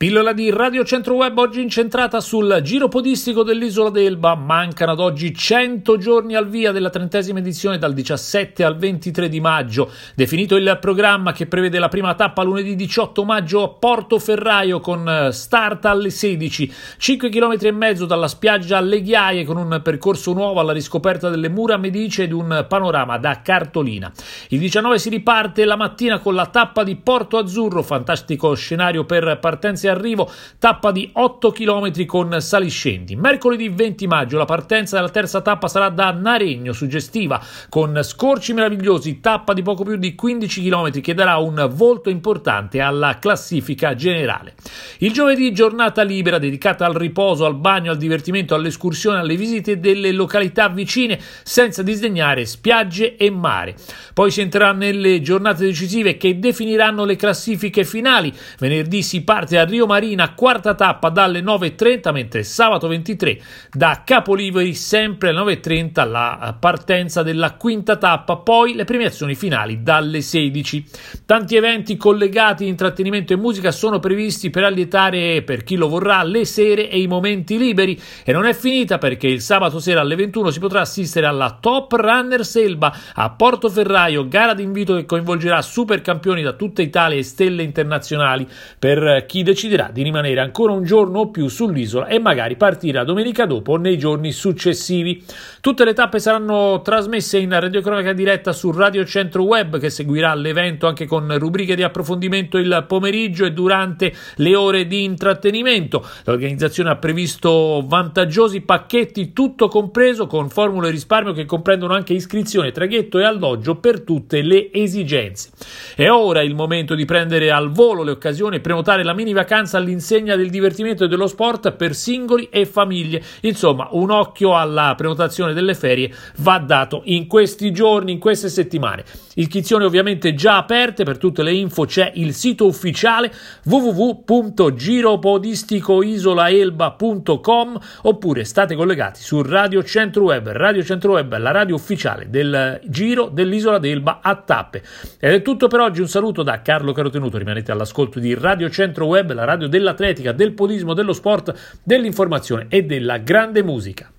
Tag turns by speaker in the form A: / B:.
A: Pillola di Radio Centro Web oggi incentrata sul giro podistico dell'isola d'Elba. Mancano ad oggi 100 giorni al via della trentesima edizione dal 17 al 23 di maggio. Definito il programma che prevede la prima tappa lunedì 18 maggio a Portoferraio con start alle 16, 5 km e mezzo dalla spiaggia alle Ghiaie con un percorso nuovo alla riscoperta delle mura medice ed un panorama da cartolina. Il 19 si riparte la mattina con la tappa di Porto Azzurro, fantastico scenario per partenze arrivo, tappa di 8 km con saliscendi. Mercoledì 20 maggio la partenza della terza tappa sarà da Naregno, suggestiva, con scorci meravigliosi, tappa di poco più di 15 km che darà un volto importante alla classifica generale. Il giovedì giornata libera dedicata al riposo, al bagno, al divertimento, all'escursione, alle visite delle località vicine, senza disdegnare spiagge e mare. Poi si entrerà nelle giornate decisive che definiranno le classifiche finali. Venerdì si parte a Rio Rio Marina, quarta tappa dalle 9.30, mentre sabato 23 da Capoliveri, sempre alle 9.30, la partenza della quinta tappa, poi le premiazioni finali dalle 16. Tanti eventi collegati, intrattenimento e musica sono previsti per allietare, per chi lo vorrà, le sere e i momenti liberi. E non è finita perché il sabato sera alle 21 si potrà assistere alla Top Runner Selba a Portoferraio, gara d'invito che coinvolgerà super campioni da tutta Italia e stelle internazionali per chi decide deciderà di rimanere ancora un giorno o più sull'isola e magari partire la domenica dopo o nei giorni successivi. Tutte le tappe saranno trasmesse in radiocronaca diretta su Radio Centro Web che seguirà l'evento anche con rubriche di approfondimento il pomeriggio e durante le ore di intrattenimento. L'organizzazione ha previsto vantaggiosi pacchetti tutto compreso con formule risparmio che comprendono anche iscrizione, traghetto e alloggio per tutte le esigenze. È ora il momento di prendere al volo le occasioni e prenotare la mini vacanza vacanza all'insegna del divertimento e dello sport per singoli e famiglie. Insomma, un occhio alla prenotazione delle ferie va dato in questi giorni, in queste settimane. Iscrizioni ovviamente già aperte, per tutte le info c'è il sito ufficiale www.giropodisticoisolaelba.com oppure state collegati su Radio Centro Web. Radio Centro Web la radio ufficiale del Giro dell'Isola d'Elba a tappe. Ed è tutto per oggi, un saluto da Carlo Carotenuto, rimanete all'ascolto di Radio Centro Web, la radio dell'atletica, del podismo, dello sport, dell'informazione e della grande musica.